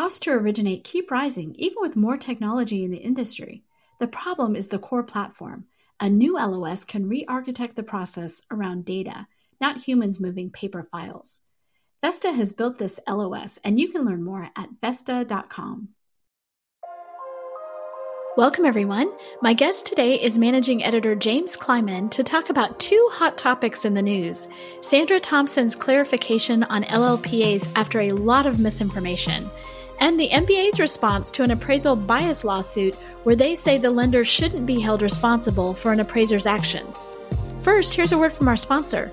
Costs to originate keep rising even with more technology in the industry. The problem is the core platform. A new LOS can re architect the process around data, not humans moving paper files. Vesta has built this LOS, and you can learn more at Vesta.com. Welcome, everyone. My guest today is managing editor James Kleimann to talk about two hot topics in the news Sandra Thompson's clarification on LLPAs after a lot of misinformation, and the MBA's response to an appraisal bias lawsuit where they say the lender shouldn't be held responsible for an appraiser's actions. First, here's a word from our sponsor.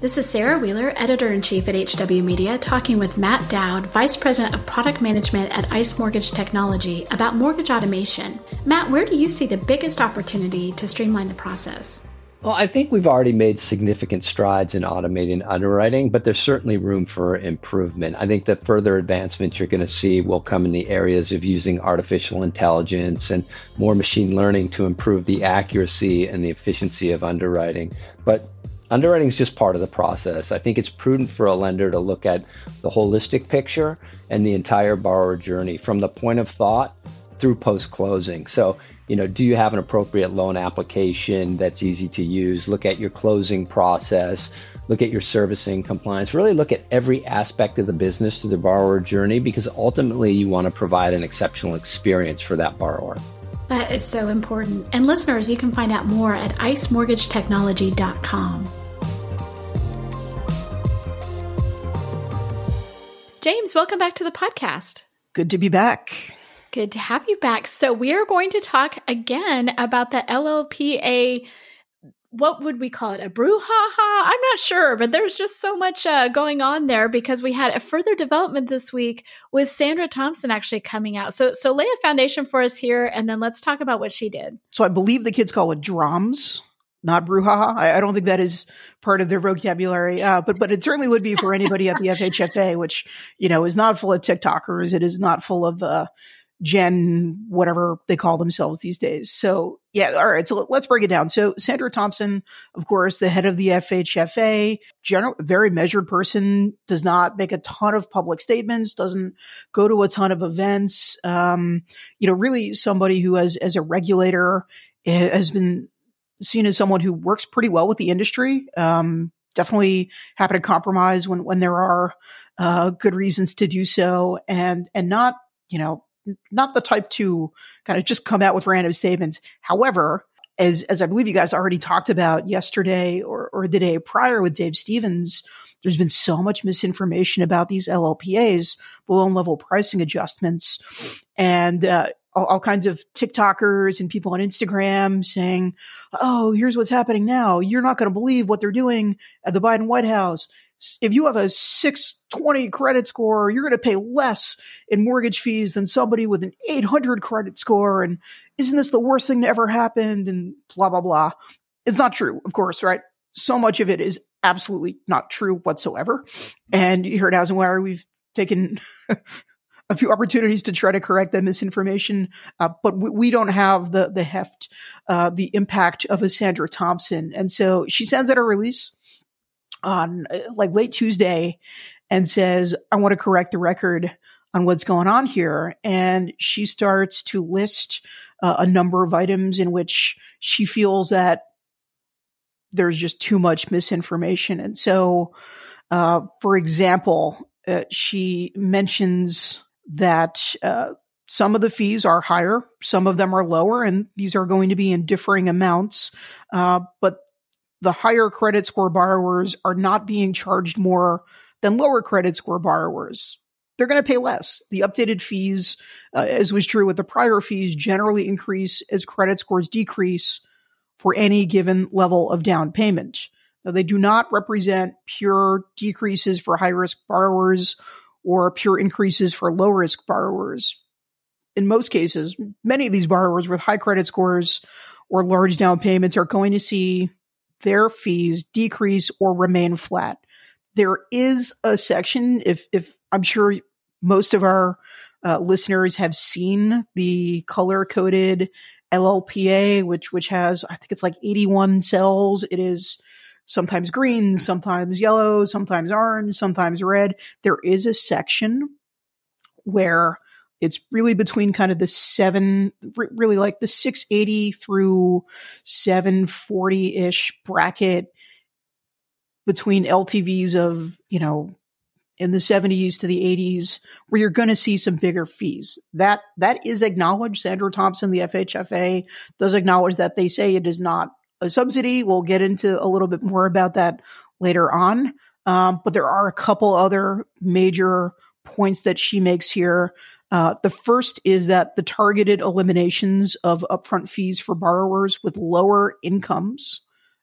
This is Sarah Wheeler, editor in chief at HW Media, talking with Matt Dowd, vice president of product management at ICE Mortgage Technology, about mortgage automation. Matt, where do you see the biggest opportunity to streamline the process? Well, I think we've already made significant strides in automating underwriting, but there's certainly room for improvement. I think that further advancements you're going to see will come in the areas of using artificial intelligence and more machine learning to improve the accuracy and the efficiency of underwriting. But underwriting is just part of the process. I think it's prudent for a lender to look at the holistic picture and the entire borrower journey from the point of thought through post closing. So you know, do you have an appropriate loan application that's easy to use? Look at your closing process, look at your servicing compliance, really look at every aspect of the business through the borrower journey because ultimately you want to provide an exceptional experience for that borrower. That is so important. And listeners, you can find out more at icemortgagetechnology.com. James, welcome back to the podcast. Good to be back. Good to have you back. So, we are going to talk again about the LLPA. What would we call it? A brouhaha? I'm not sure, but there's just so much uh, going on there because we had a further development this week with Sandra Thompson actually coming out. So, so lay a foundation for us here, and then let's talk about what she did. So, I believe the kids call it drums not brouhaha. I, I, don't think that is part of their vocabulary, uh, but but it certainly would be for anybody at the FHFA, which you know is not full of TikTokers. It is not full of uh, Gen, whatever they call themselves these days. So yeah, all right. So let's break it down. So Sandra Thompson, of course, the head of the FHFA, general, very measured person, does not make a ton of public statements, doesn't go to a ton of events. Um, you know, really somebody who has, as a regulator, eh, has been seen as someone who works pretty well with the industry. Um, definitely happy to compromise when, when there are, uh, good reasons to do so and, and not, you know, not the type to kind of just come out with random statements. However, as as I believe you guys already talked about yesterday or, or the day prior with Dave Stevens, there's been so much misinformation about these LLPAs, the loan level pricing adjustments, and uh, all, all, kinds of TikTokers and people on Instagram saying, "Oh, here's what's happening now. You're not going to believe what they're doing at the Biden White House if you have a 620 credit score, you're going to pay less in mortgage fees than somebody with an 800 credit score. And isn't this the worst thing that ever happened? And blah, blah, blah. It's not true, of course, right? So much of it is absolutely not true whatsoever. And here at Housing Wire, we've taken a few opportunities to try to correct that misinformation, uh, but we, we, don't have the the heft, uh, the impact of a Sandra Thompson. And so she sends out a release on uh, like late Tuesday and says, I want to correct the record on what's going on here. And she starts to list uh, a number of items in which she feels that there's just too much misinformation. And so, uh, for example, uh, she mentions that uh, some of the fees are higher, some of them are lower, and these are going to be in differing amounts. Uh, but the higher credit score borrowers are not being charged more than lower credit score borrowers. They're going to pay less. The updated fees, uh, as was true with the prior fees, generally increase as credit scores decrease for any given level of down payment. Now, they do not represent pure decreases for high risk borrowers or pure increases for low risk borrowers. In most cases, many of these borrowers with high credit scores or large down payments are going to see their fees decrease or remain flat. There is a section, if, if I'm sure most of our uh, listeners have seen the color coded LLPA, which, which has, I think it's like 81 cells. It is sometimes green, sometimes yellow, sometimes orange, sometimes red. There is a section where it's really between kind of the seven, really like the 680 through 740 ish bracket between LTVs of, you know, in the 70s to the 80s where you're going to see some bigger fees. That that is acknowledged. Sandra Thompson, the FHFA, does acknowledge that they say it is not a subsidy. We'll get into a little bit more about that later on. Um, but there are a couple other major points that she makes here. Uh, the first is that the targeted eliminations of upfront fees for borrowers with lower incomes,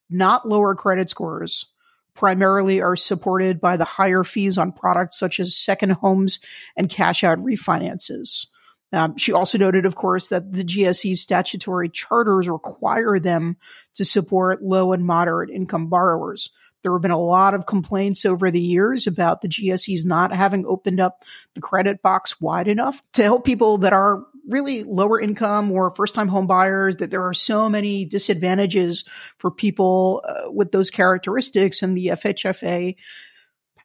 not lower credit scores, primarily are supported by the higher fees on products such as second homes and cash out refinances. Um, she also noted, of course, that the GSE statutory charters require them to support low and moderate income borrowers. There have been a lot of complaints over the years about the GSEs not having opened up the credit box wide enough to help people that are really lower income or first time home buyers, that there are so many disadvantages for people uh, with those characteristics. And the FHFA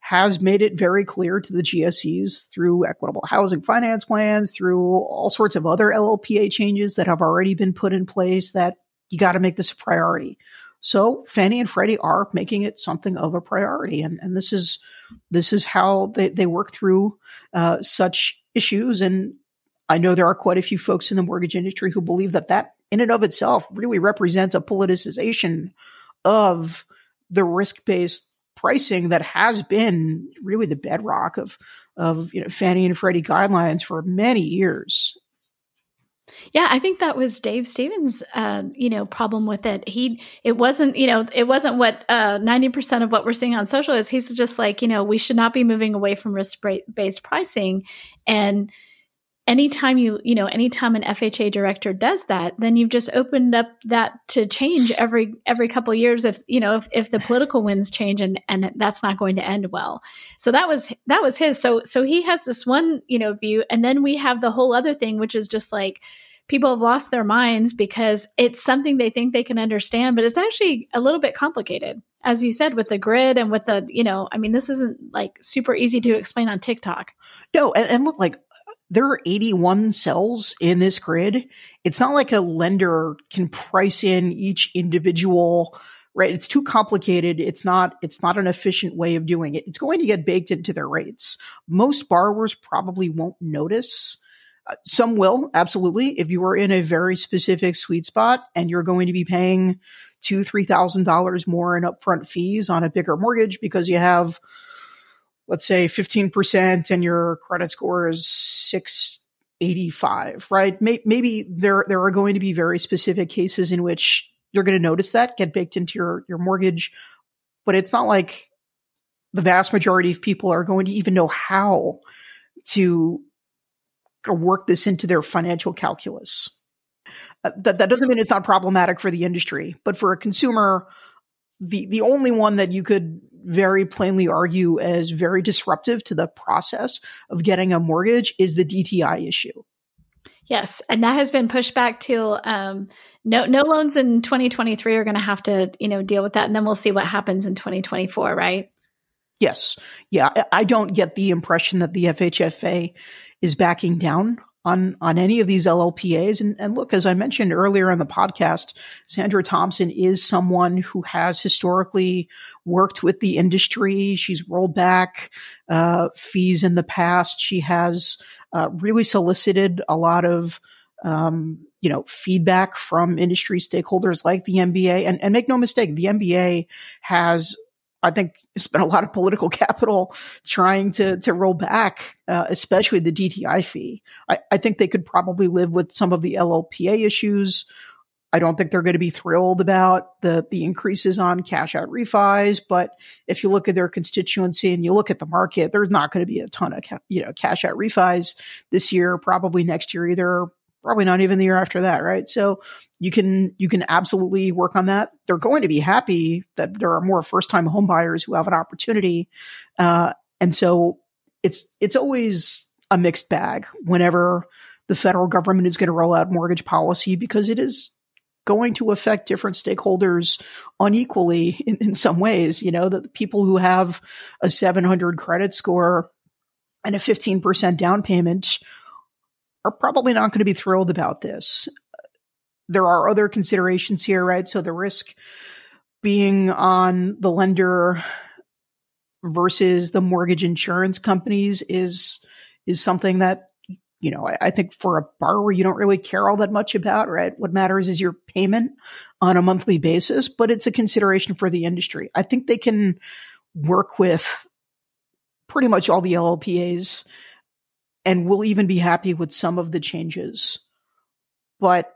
has made it very clear to the GSEs through equitable housing finance plans, through all sorts of other LLPA changes that have already been put in place that you got to make this a priority. So Fannie and Freddie are making it something of a priority, and and this is this is how they they work through uh, such issues. And I know there are quite a few folks in the mortgage industry who believe that that in and of itself really represents a politicization of the risk based pricing that has been really the bedrock of of you know Fannie and Freddie guidelines for many years. Yeah, I think that was Dave Stevens' uh, you know problem with it. He it wasn't you know it wasn't what uh, ninety uh, percent of what we're seeing on social is. He's just like you know we should not be moving away from risk based pricing and anytime you you know anytime an FHA director does that then you've just opened up that to change every every couple years if you know if, if the political winds change and and that's not going to end well. So that was that was his. So so he has this one you know view. And then we have the whole other thing which is just like people have lost their minds because it's something they think they can understand but it's actually a little bit complicated as you said with the grid and with the you know i mean this isn't like super easy to explain on tiktok no and, and look like there are 81 cells in this grid. It's not like a lender can price in each individual, right? It's too complicated. It's not, it's not an efficient way of doing it. It's going to get baked into their rates. Most borrowers probably won't notice. Uh, some will, absolutely. If you are in a very specific sweet spot and you're going to be paying two, three thousand dollars more in upfront fees on a bigger mortgage because you have let's say 15% and your credit score is 685, right? Maybe there, there are going to be very specific cases in which you're going to notice that get baked into your, your mortgage, but it's not like the vast majority of people are going to even know how to work this into their financial calculus. Uh, that, that doesn't mean it's not problematic for the industry, but for a consumer, the, the only one that you could very plainly argue as very disruptive to the process of getting a mortgage is the DTI issue. Yes, and that has been pushed back till um, no no loans in 2023 are going to have to you know deal with that, and then we'll see what happens in 2024, right? Yes, yeah. I don't get the impression that the FHFA is backing down on on any of these LLPAs. And, and look, as I mentioned earlier in the podcast, Sandra Thompson is someone who has historically worked with the industry. She's rolled back uh, fees in the past. She has uh, really solicited a lot of um, you know feedback from industry stakeholders like the MBA. And, and make no mistake, the MBA has I think spent a lot of political capital trying to to roll back, uh, especially the DTI fee. I, I think they could probably live with some of the LLPA issues. I don't think they're going to be thrilled about the the increases on cash out refis, but if you look at their constituency and you look at the market, there's not going to be a ton of ca- you know cash out refis this year, probably next year either probably not even the year after that, right? So you can you can absolutely work on that. They're going to be happy that there are more first time home buyers who have an opportunity, uh, and so it's it's always a mixed bag whenever the federal government is going to roll out mortgage policy because it is going to affect different stakeholders unequally in, in some ways. You know, that the people who have a 700 credit score and a 15% down payment are probably not going to be thrilled about this. There are other considerations here, right? So the risk being on the lender versus the mortgage insurance companies is is something that you know I, I, think for a borrower you don't really care all that much about right what matters is your payment on a monthly basis but it's a consideration for the industry i think they can work with pretty much all the llpas and we'll even be happy with some of the changes but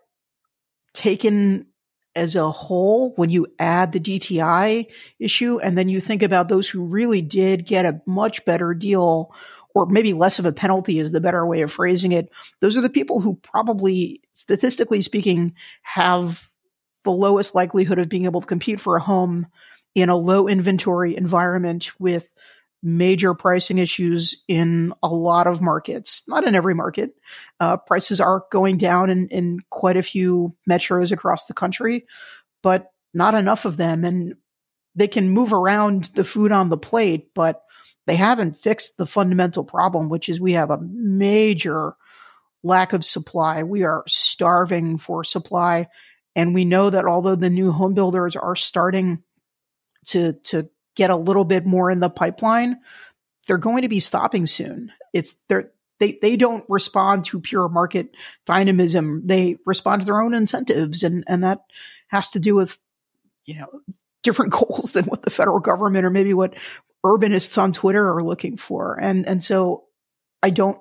taken as a whole, when you add the DTI issue and then you think about those who really did get a much better deal or maybe less of a penalty is the better way of phrasing it. Those are the people who probably, statistically speaking, have the lowest likelihood of being able to compete for a home in a low inventory environment with major pricing issues in a lot of markets, not in every market. Uh, prices are going down in, in quite a few metros across the country, but not enough of them. And they can move around the food on the plate, but they haven't fixed the fundamental problem, which is we have a major lack of supply. We are starving for supply. And we know that although the new home builders are starting to, to get a little bit more in the pipeline, they're going to be stopping soon. It's they're they they don't respond to pure market dynamism. They respond to their own incentives, and and that has to do with you know different goals than what the federal government or maybe what urbanists on Twitter are looking for. And and so I don't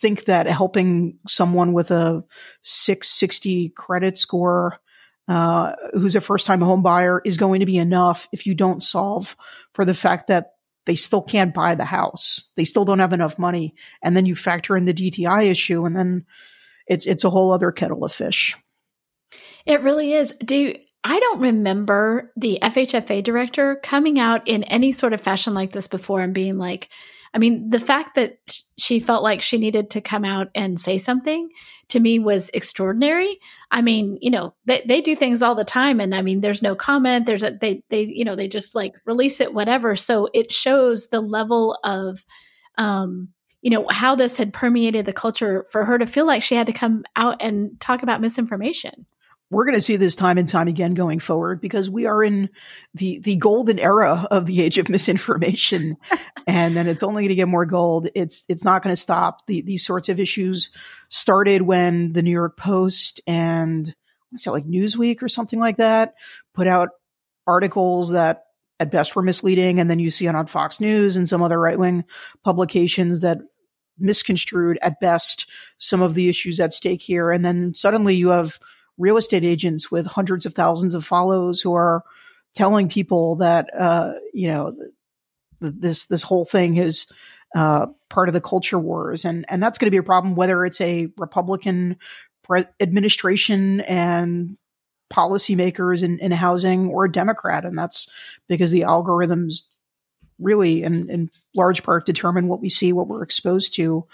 think that helping someone with a 660 credit score uh, who's a first time home buyer is going to be enough if you don't solve for the fact that they still can't buy the house. They still don't have enough money. And then you factor in the DTI issue and then it's, it's a whole other kettle of fish. It really is. Do I don't remember the FHFA director coming out in any sort of fashion like this before and being like, I mean, the fact that she felt like she needed to come out and say something to me was extraordinary. I mean, you know, they, they do things all the time. And I mean, there's no comment. There's a, they, they, you know, they just like release it, whatever. So it shows the level of, um, you know, how this had permeated the culture for her to feel like she had to come out and talk about misinformation we're going to see this time and time again going forward because we are in the the golden era of the age of misinformation. And then it's only going to get more gold. It's it's not going to stop. The, these sorts of issues started when the new york post and that like newsweek or something like that put out articles that at best were misleading. And then you see it on fox news and some other right-wing publications that misconstrued at best some of the issues at stake here. And then suddenly you have real estate agents with hundreds of thousands of follows who are telling people that uh, you know this this whole thing is uh, part of the culture wars, and and that's going to be a problem whether it's a Republican pre- administration and policymakers in, in housing or a Democrat, and that's because the algorithms really in, in large part determine what we see, what we're exposed to.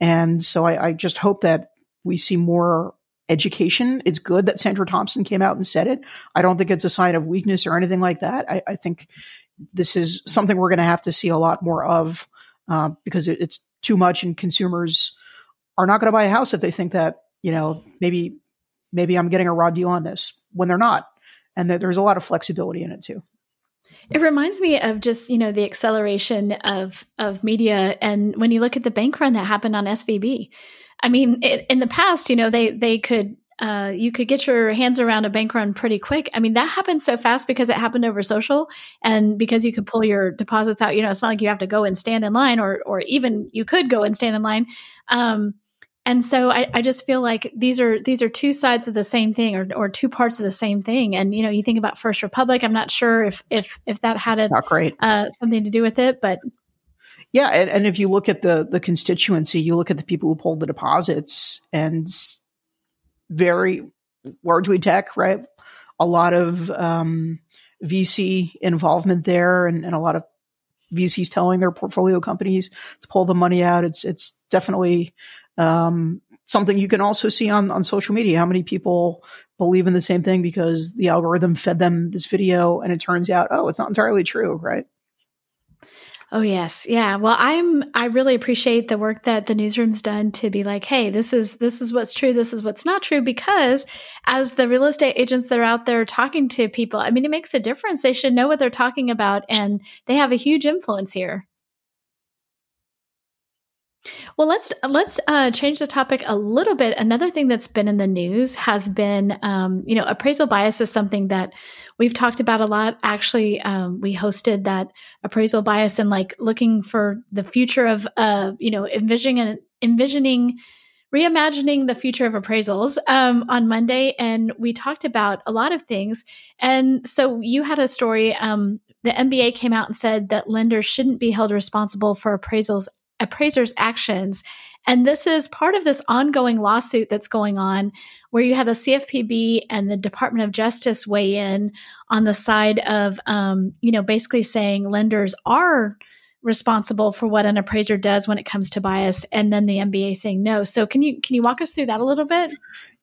And so I, I just hope that we see more education. It's good that Sandra Thompson came out and said it. I don't think it's a sign of weakness or anything like that. I, I think this is something we're going to have to see a lot more of uh, because it, it's too much, and consumers are not going to buy a house if they think that you know maybe maybe I'm getting a raw deal on this when they're not, and there's a lot of flexibility in it too. It reminds me of just you know the acceleration of of media, and when you look at the bank run that happened on SVB, I mean, it, in the past, you know, they they could uh, you could get your hands around a bank run pretty quick. I mean, that happened so fast because it happened over social and because you could pull your deposits out. You know, it's not like you have to go and stand in line, or or even you could go and stand in line. Um, and so I, I just feel like these are these are two sides of the same thing, or or two parts of the same thing. And you know, you think about First Republic. I'm not sure if if if that had a. Uh, something to do with it, but yeah, and, and if you look at the the constituency, you look at the people who pulled the deposits, and very largely tech, right? A lot of um, VC involvement there, and, and a lot of VCs telling their portfolio companies to pull the money out. It's it's definitely um, something you can also see on on social media. How many people believe in the same thing because the algorithm fed them this video, and it turns out, oh, it's not entirely true, right? Oh yes. Yeah. Well, I'm I really appreciate the work that the newsroom's done to be like, "Hey, this is this is what's true, this is what's not true" because as the real estate agents that are out there talking to people, I mean, it makes a difference. They should know what they're talking about and they have a huge influence here. Well, let's let's uh, change the topic a little bit. Another thing that's been in the news has been, um, you know, appraisal bias is something that we've talked about a lot. Actually, um, we hosted that appraisal bias and like looking for the future of, uh, you know, envisioning and envisioning reimagining the future of appraisals um, on Monday, and we talked about a lot of things. And so you had a story. Um, the MBA came out and said that lenders shouldn't be held responsible for appraisals appraisers' actions. And this is part of this ongoing lawsuit that's going on where you have the CFPB and the Department of Justice weigh in on the side of, um, you know, basically saying lenders are responsible for what an appraiser does when it comes to bias and then the MBA saying no. So can you can you walk us through that a little bit?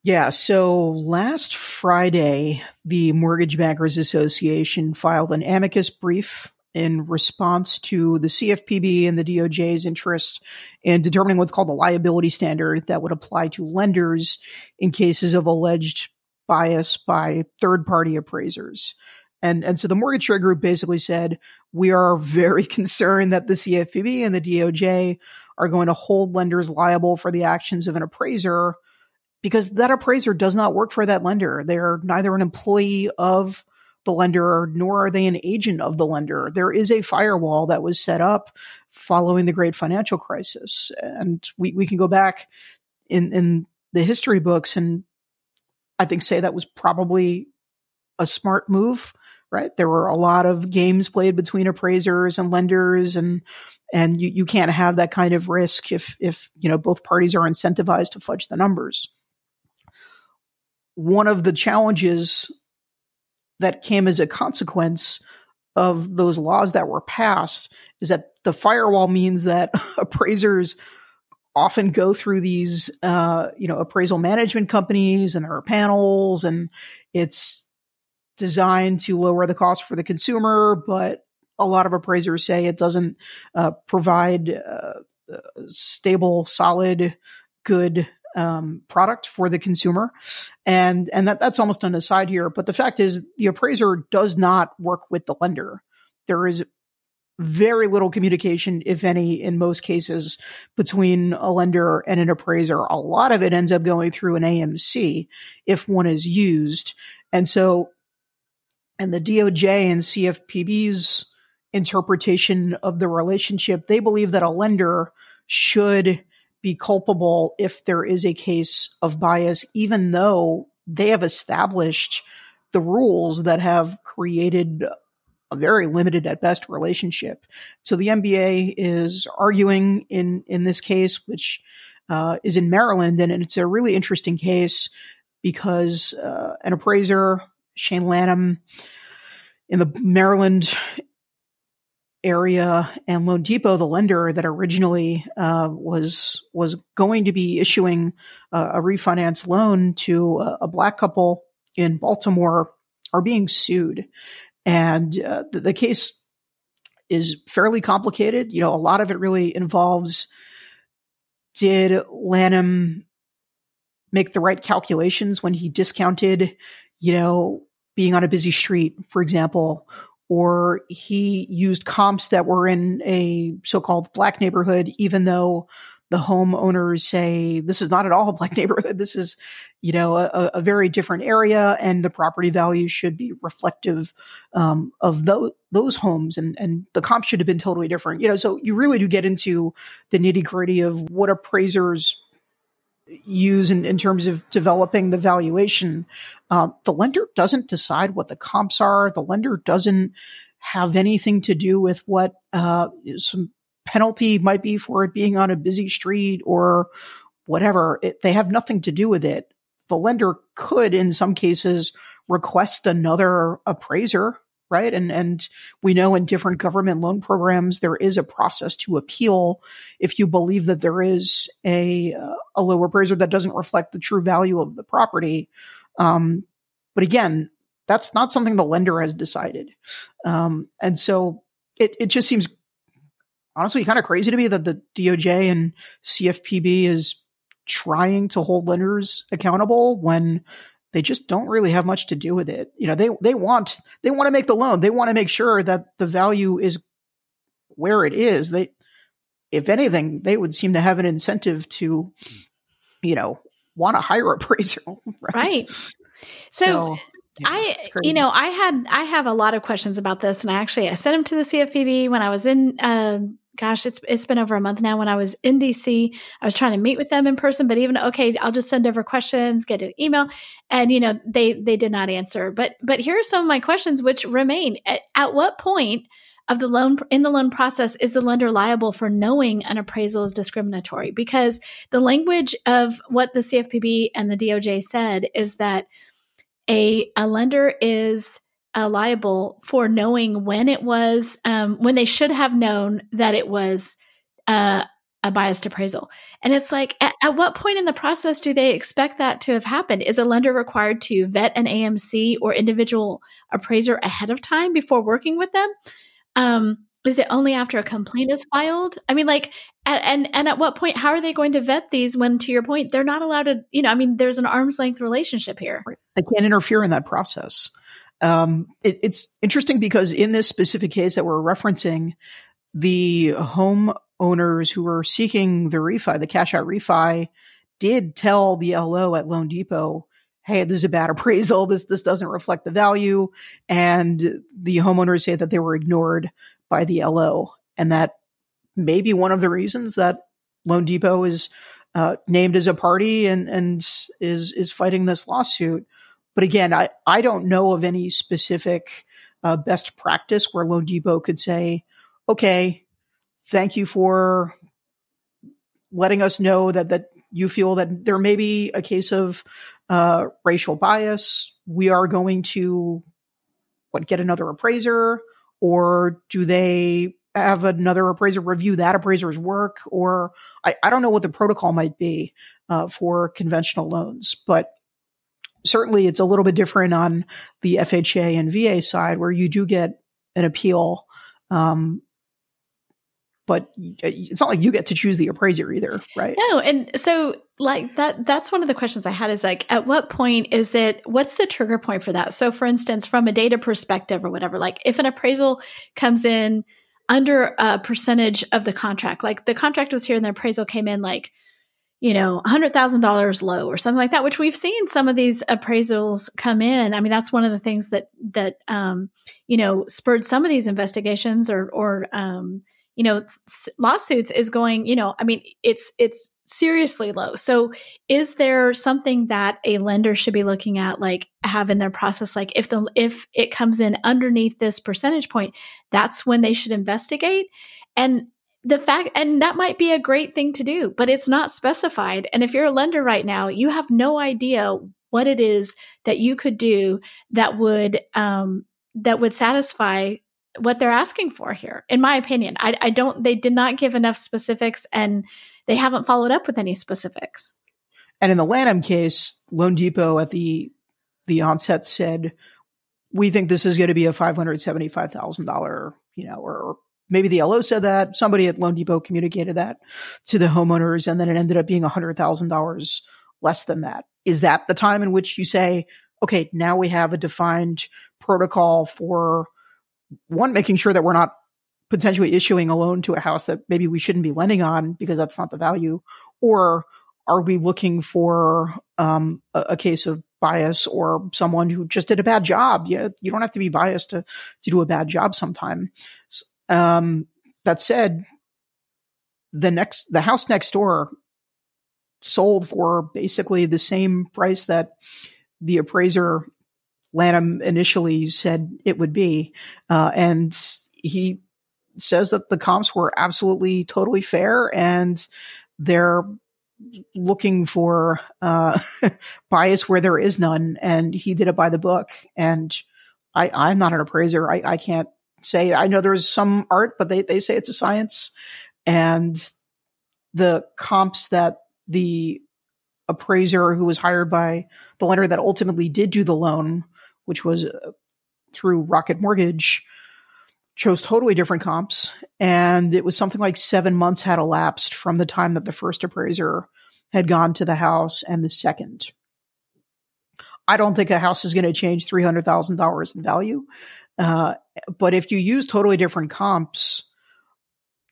Yeah, so last Friday the Mortgage Bankers Association filed an amicus brief in response to the CFPB and the DOJ's interest in determining what's called the liability standard that would apply to lenders in cases of alleged bias by third party appraisers. And, and so the Mortgage Trade Group basically said, we are very concerned that the CFPB and the DOJ are going to hold lenders liable for the actions of an appraiser because that appraiser does not work for that lender. They're neither an employee of the lender, nor are they an agent of the lender. There is a firewall that was set up following the great financial crisis. And we, we can go back in, in the history books and I think say that was probably a smart move, right? There were a lot of games played between appraisers and lenders and, and you, you can't have that kind of risk if, if, you know, both parties are incentivized to fudge the numbers. One of the challenges that came as a consequence of those laws that were passed is that the firewall means that appraisers often go through these uh, you know appraisal management companies and there are panels and it's designed to lower the cost for the consumer but a lot of appraisers say it doesn't uh, provide uh, stable solid good um, product for the consumer, and and that that's almost an aside here. But the fact is, the appraiser does not work with the lender. There is very little communication, if any, in most cases between a lender and an appraiser. A lot of it ends up going through an AMC if one is used, and so, and the DOJ and CFPB's interpretation of the relationship, they believe that a lender should be culpable if there is a case of bias, even though they have established the rules that have created a very limited at best relationship. So the MBA is arguing in, in this case, which uh, is in Maryland, and it's a really interesting case because uh, an appraiser, Shane Lanham, in the Maryland area and loanDepot, the lender that originally uh, was was going to be issuing a refinance loan to a, a, black couple in Baltimore, are being sued, and uh, the, the, case is fairly complicated. You know, a lot of it really involves did Lanham make the right calculations when he discounted, you know, being on a busy street, for example, or he used comps that were in a so-called black neighborhood, even though the homeowners say this is not at all a black neighborhood. This is, you know, a, a very different area, and the property value should be reflective um, of those those homes, and and the comp should have been totally different. You know, so you really do get into the nitty gritty of what appraisers use in, in terms of developing the valuation. Uh, the lender doesn't decide what the comps are. The lender doesn't have anything to do with what uh, some penalty might be for it being on a busy street or whatever. It, they have nothing to do with it. The lender could, in some cases, request another appraiser right? And and we know in different government loan programs there is a process to appeal if you believe that there is a uh, a low appraiser that doesn't reflect the true value of the property. Um, but again, that's not something the lender has decided, um, and so it it just seems honestly kind of crazy to me that the DOJ and CFPB is trying to hold lenders accountable when they just don't really have much to do with it. You know, they they want they want to make the loan. They want to make sure that the value is where it is. They if anything, they would seem to have an incentive to, you know, want to hire appraiser. Right. right. So, so yeah, I, you know, I had, I have a lot of questions about this and I actually, I sent them to the CFPB when I was in, uh, gosh, it's, it's been over a month now. When I was in DC, I was trying to meet with them in person, but even, okay, I'll just send over questions, get an email. And, you know, they, they did not answer, but, but here are some of my questions, which remain. At, at what point of the loan in the loan process is the lender liable for knowing an appraisal is discriminatory? Because the language of what the CFPB and the DOJ said is that a, a lender is uh, liable for knowing when it was um, when they should have known that it was uh, a biased appraisal and it's like at, at, what point in the process do they expect that to have happened is a lender required to vet an amc or individual appraiser ahead of time before working with them um, is it only after a complaint is filed? I mean, like, and and at what point? How are they going to vet these when, to your point, they're not allowed to? You know, I mean, there's an arm's length relationship here. They can't interfere in that process. Um, it, it's interesting because in this specific case that we're referencing, the homeowners who were seeking the refi, the cash out refi, did tell the LO at Loan Depot hey, this is a bad appraisal. This this doesn't reflect the value. And the homeowners say that they were ignored by the LO, and that may be one of the reasons that Loan Depot is uh, named as a party and and is is fighting this lawsuit. But again, I I don't know of any specific uh, best practice where Loan Depot could say, okay, thank you for letting us know that that you feel that there may be a case of uh, racial bias? We are going to what get another appraiser, or do they have another appraiser review that appraiser's work? Or I, I don't know what the protocol might be uh, for conventional loans, but certainly it's a little bit different on the FHA and VA side, where you do get an appeal um, but it's not like you get to choose the appraiser either, right? No, and so like that that's one of the questions I had is like at what point is it what's the trigger point for that? So for instance, from a data perspective or whatever, like if an appraisal comes in under a percentage of the contract, like the contract was here and the appraisal came in like you know, $100,000 low or something like that, which we've seen some of these appraisals come in. I mean, that's one of the things that, that, um, you know, spurred some of these investigations or, or, um, you know lawsuits is going you know i mean it's it's seriously low so is there something that a lender should be looking at like have in their process like if the if it comes in underneath this percentage point that's when they should investigate and the fact and that might be a great thing to do but it's not specified and if you're a lender right now you have no idea what it is that you could do that would um, that would satisfy what they're asking for here, in my opinion. I, I don't, they did not give enough specifics and they haven't followed up with any specifics. And in the Lanham case, Loan Depot at the the onset said, "We think this is going to be a five hundred seventy five thousand dollar, you know, or maybe the LO said that. Somebody at Loan Depot communicated that to the homeowners, and then it ended up being a hundred thousand dollars less than that. Is that the time in which you say, okay, now we have a defined protocol for one, making sure that we're not potentially issuing a loan to a house that maybe we shouldn't be lending on because that's not the value, or are we looking for um, a, a, case of bias or someone who just did a bad job? You, know, you don't have to be biased to to do a bad job sometime. Um, that said, the next the house next door sold for basically the same price that the appraiser Lanham initially said it would be. Uh, and he says that the comps were absolutely totally fair and they're looking for uh, bias where there is none. And he did it by the book. And I, I'm not an appraiser. I, I can't say, I know there's some art, but they, they say it's a science. And the comps that the appraiser who was hired by the lender that ultimately did do the loan which was uh, through Rocket Mortgage, chose totally different comps. And it was something like seven months had elapsed from the time that the first appraiser had gone to the house and the second. I don't think a house is going to change $300,000 in value. Uh, but if you use totally different comps,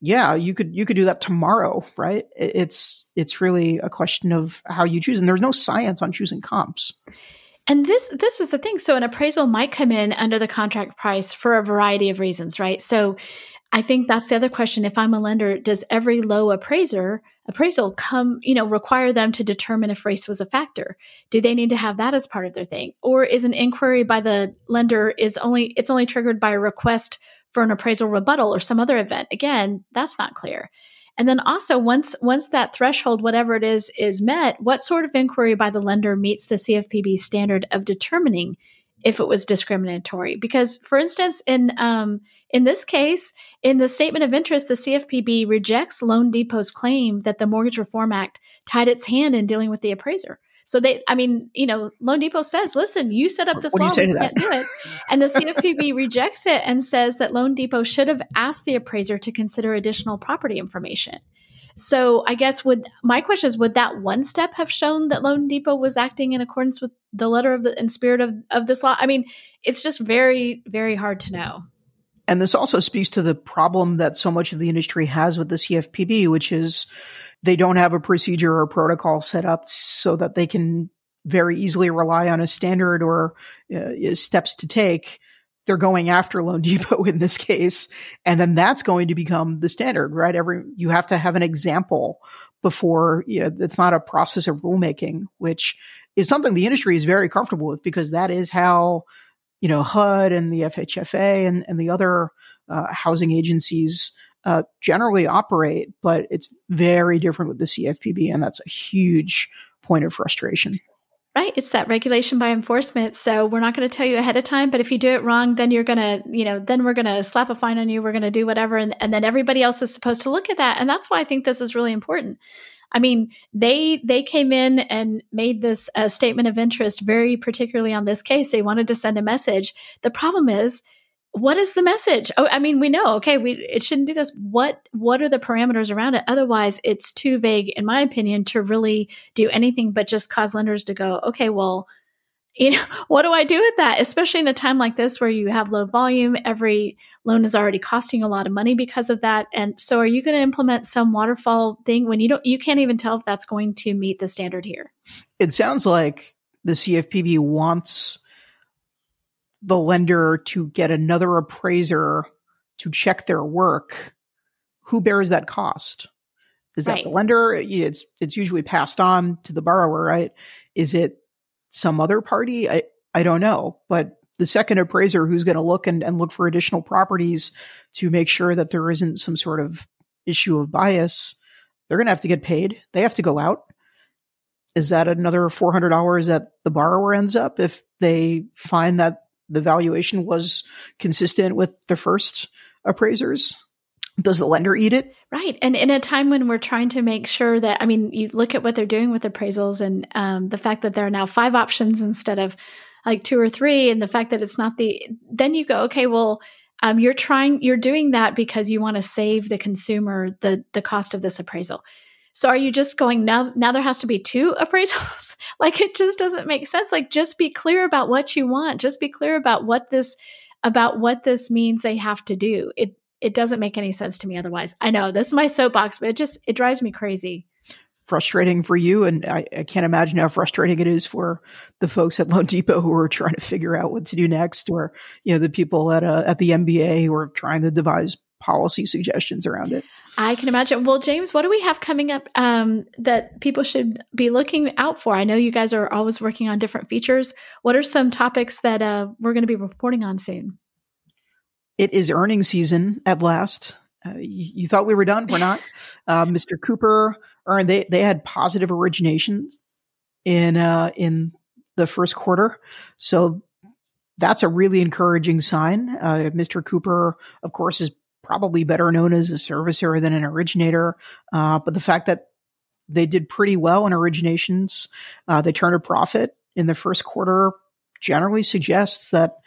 yeah, you could you could do that tomorrow, right? It's it's really a question of how you choose, and there's no science on choosing comps. And this this is the thing. So an appraisal might come in under the contract price for a variety of reasons, right? So I think that's the other question. If I'm a lender, does every low appraiser appraisal come, you know, require them to determine if race was a factor? Do they need to have that as part of their thing? Or is an inquiry by the lender is only it's only triggered by a request for an appraisal rebuttal or some other event? Again, that's not clear. And then also once once that threshold, whatever it is, is met, what sort of inquiry by the lender meets the CFPB standard of determining if it was discriminatory? Because, for instance, in um, in this case, in the statement of interest, the CFPB rejects Loan Depot's claim that the Mortgage Reform Act tied its hand in dealing with the appraiser. So they, I mean, you know, Loan Depot says, listen, you set up this what law, do you say we to can't do it. And the CFPB rejects it and says that Loan Depot should have asked the appraiser to consider additional property information. So I guess would my question is would that one step have shown that Loan Depot was acting in accordance with the letter of the and spirit of, of this law? I mean, it's just very, very hard to know. And this also speaks to the problem that so much of the industry has with the CFPB, which is they don't have a procedure or protocol set up so that they can very easily rely on a standard or uh, steps to take. They're going after Loan Depot in this case, and then that's going to become the standard, right? Every you have to have an example before you know it's not a process of rulemaking, which is something the industry is very comfortable with because that is how you know HUD and the FHFA and, and the other uh, housing agencies uh, generally operate, but it's very different with the CFPB, and that's a huge point of frustration. Right. It's that regulation by enforcement. So we're not going to tell you ahead of time, but if you do it wrong, then you're going to, you know, then we're going to slap a fine on you. We're going to do whatever. And, and then everybody else is supposed to look at that. And that's why I think this is really important. I mean, they they came in and made this uh, statement of interest very particularly on this case. They wanted to send a message. The problem is what is the message? Oh i mean we know okay we it shouldn't do this. What what are the parameters around it? Otherwise it's too vague in my opinion to really do anything but just cause lenders to go okay well you know what do i do with that? Especially in a time like this where you have low volume every loan is already costing a lot of money because of that. And so are you going to implement some waterfall thing when you don't you can't even tell if that's going to meet the standard here? It sounds like the cfpb wants the lender to get another appraiser to check their work, who bears that cost? Is that right. the lender? It's it's usually passed on to the borrower, right? Is it some other party? I I don't know, but the second appraiser who's going to look and, and look for additional properties to make sure that there isn't some sort of issue of bias, they're going to have to get paid. They have to go out. Is that another four hundred dollars that the borrower ends up if they find that the valuation was consistent with the first appraisers? Does the lender eat it? Right. And in a time when we're trying to make sure that, I mean, you look at what they're doing with appraisals and um, the fact that there are now five options instead of like two or three, and the fact that it's not the, then you go, okay, well, um, you're trying, you're doing that because you want to save the consumer the the cost of this appraisal. So are you just going now? Now there has to be two appraisals. like it just doesn't make sense. Like just be clear about what you want. Just be clear about what this about what this means they have to do. It it doesn't make any sense to me otherwise. I know this is my soapbox, but it just it drives me crazy. Frustrating for you, and I, I can't imagine how frustrating it is for the folks at Loan Depot who are trying to figure out what to do next, or you know the people at uh, at the MBA who are trying to devise policy suggestions around it. I can imagine. Well, James, what do we have coming up um, that people should be looking out for? I know you guys are always working on different features. What are some topics that uh, we're going to be reporting on soon? It is earning season at last. Uh, you, you, thought we were done? We're not. Uh, Mr. Cooper earned. They they had positive originations in uh, in the first quarter, so that's a really encouraging sign. Uh, Mr. Cooper, of course, is probably better known as a servicer than an originator. Uh, but the fact that they did pretty well in originations, uh, they turned a profit in the first quarter generally suggests that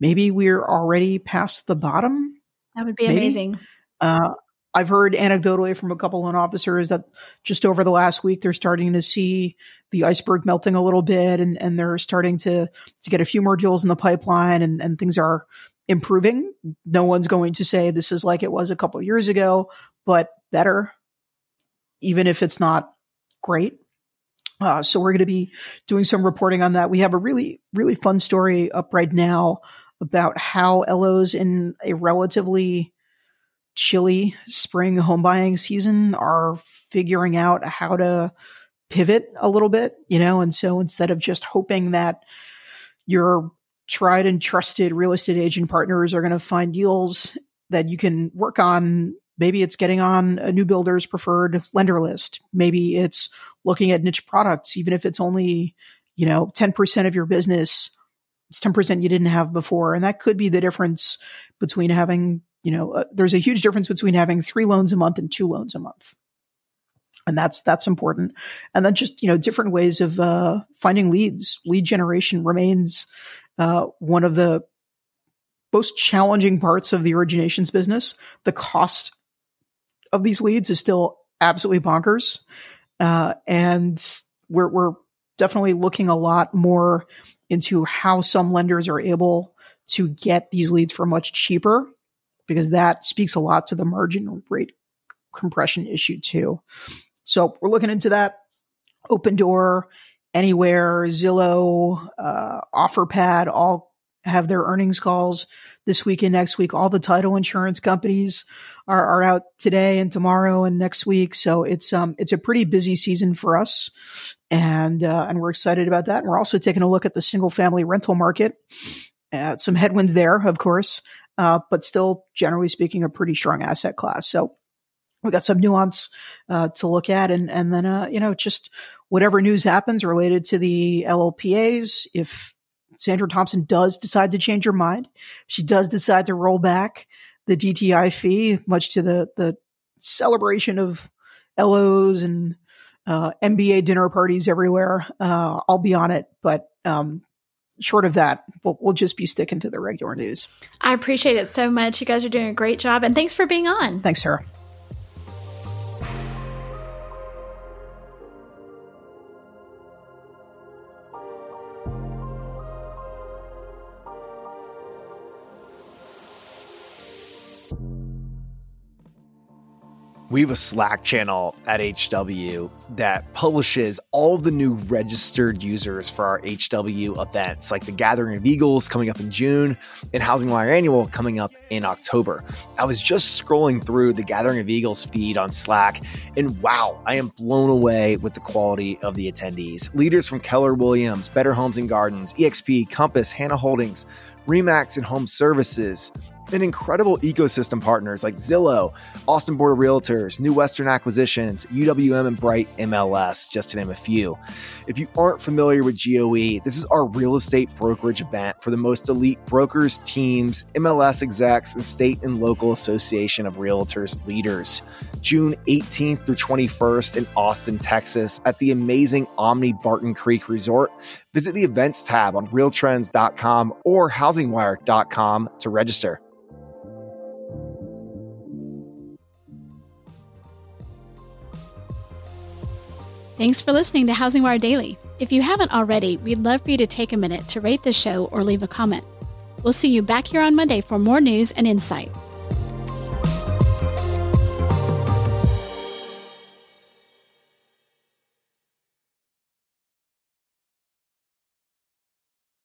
maybe we're already past the bottom That would be maybe. amazing. Uh, I've heard anecdotally from a couple of officers that just over the last week they're starting to see the iceberg melting a little bit, and, and they're starting to to get a few more deals in the pipeline, and, and things are improving. No one's going to say this is like it was a couple years ago, but better, even if it's not great. Uh, so we're going to be doing some reporting on that. We have a really, really fun story up right now about how LOs in a relatively chilly spring home buying season are figuring out how to pivot a little bit, you know, and so instead of just hoping that your tried and trusted real estate agent partners are going to find deals that you can work on Maybe it's getting on a new builder's preferred lender list. Maybe it's looking at niche products, even if it's only, you know, 10% of your business. It's 10% you didn't have before. And that could be the difference between having, you know, uh, there's a huge difference between having three loans a month and two loans a month. And that's, that's important. And then just, you know, different ways of, uh, finding leads. Lead generation remains, uh, one of the most challenging parts of the originations business. The cost of these leads is still absolutely bonkers. Uh, and we're, we're definitely looking a lot more into how some lenders are able to get these leads for much cheaper because that speaks a lot to the margin rate compression issue too. So we're looking into that. Opendoor, Anywhere, Zillow, uh, OfferPad, all have their earnings calls this week and next week. All the title insurance companies are, are out today and tomorrow and next week. So it's, um, it's a pretty busy season for us. And, uh, and we're excited about that. And we're also taking a look at the single family rental market. Uh, some headwinds there, of course, uh, but still, generally speaking, a pretty strong asset class. So we got some nuance uh, to look at, and and then uh, you know just whatever news happens related to the LLPAs. If Sandra Thompson does decide to change her mind. She does decide to roll back the DTI fee, much to the the celebration of LOs and uh, MBA dinner parties everywhere. Uh, I'll be on it, but um, short of that, we'll, we'll, just be sticking to the regular news. I appreciate it so much. You guys are doing a great job, and thanks for being on. Thanks, Sarah. We have a Slack channel at HW that publishes all the new registered users for our HW events, like the Gathering of Eagles coming up in June and Housing Wire Annual coming up in October. I was just scrolling through the Gathering of Eagles feed on Slack, and wow, I am blown away with the quality of the attendees. Leaders from Keller Williams, Better Homes and Gardens, EXP, Compass, Hanna Holdings, Remax and Home Services, and incredible ecosystem partners like Zillow, Austin Board of Realtors, New Western Acquisitions, UWM, and Bright MLS, just to name a few. If you aren't familiar with GOE, this is our real estate brokerage event for the most elite brokers, teams, MLS execs, and state and local association of realtors leaders. June 18th through 21st in Austin, Texas, at the amazing Omni Barton Creek Resort. Visit the events tab on realtrends.com or housingwire.com to register. Thanks for listening to Housing Wire Daily. If you haven't already, we'd love for you to take a minute to rate the show or leave a comment. We'll see you back here on Monday for more news and insight.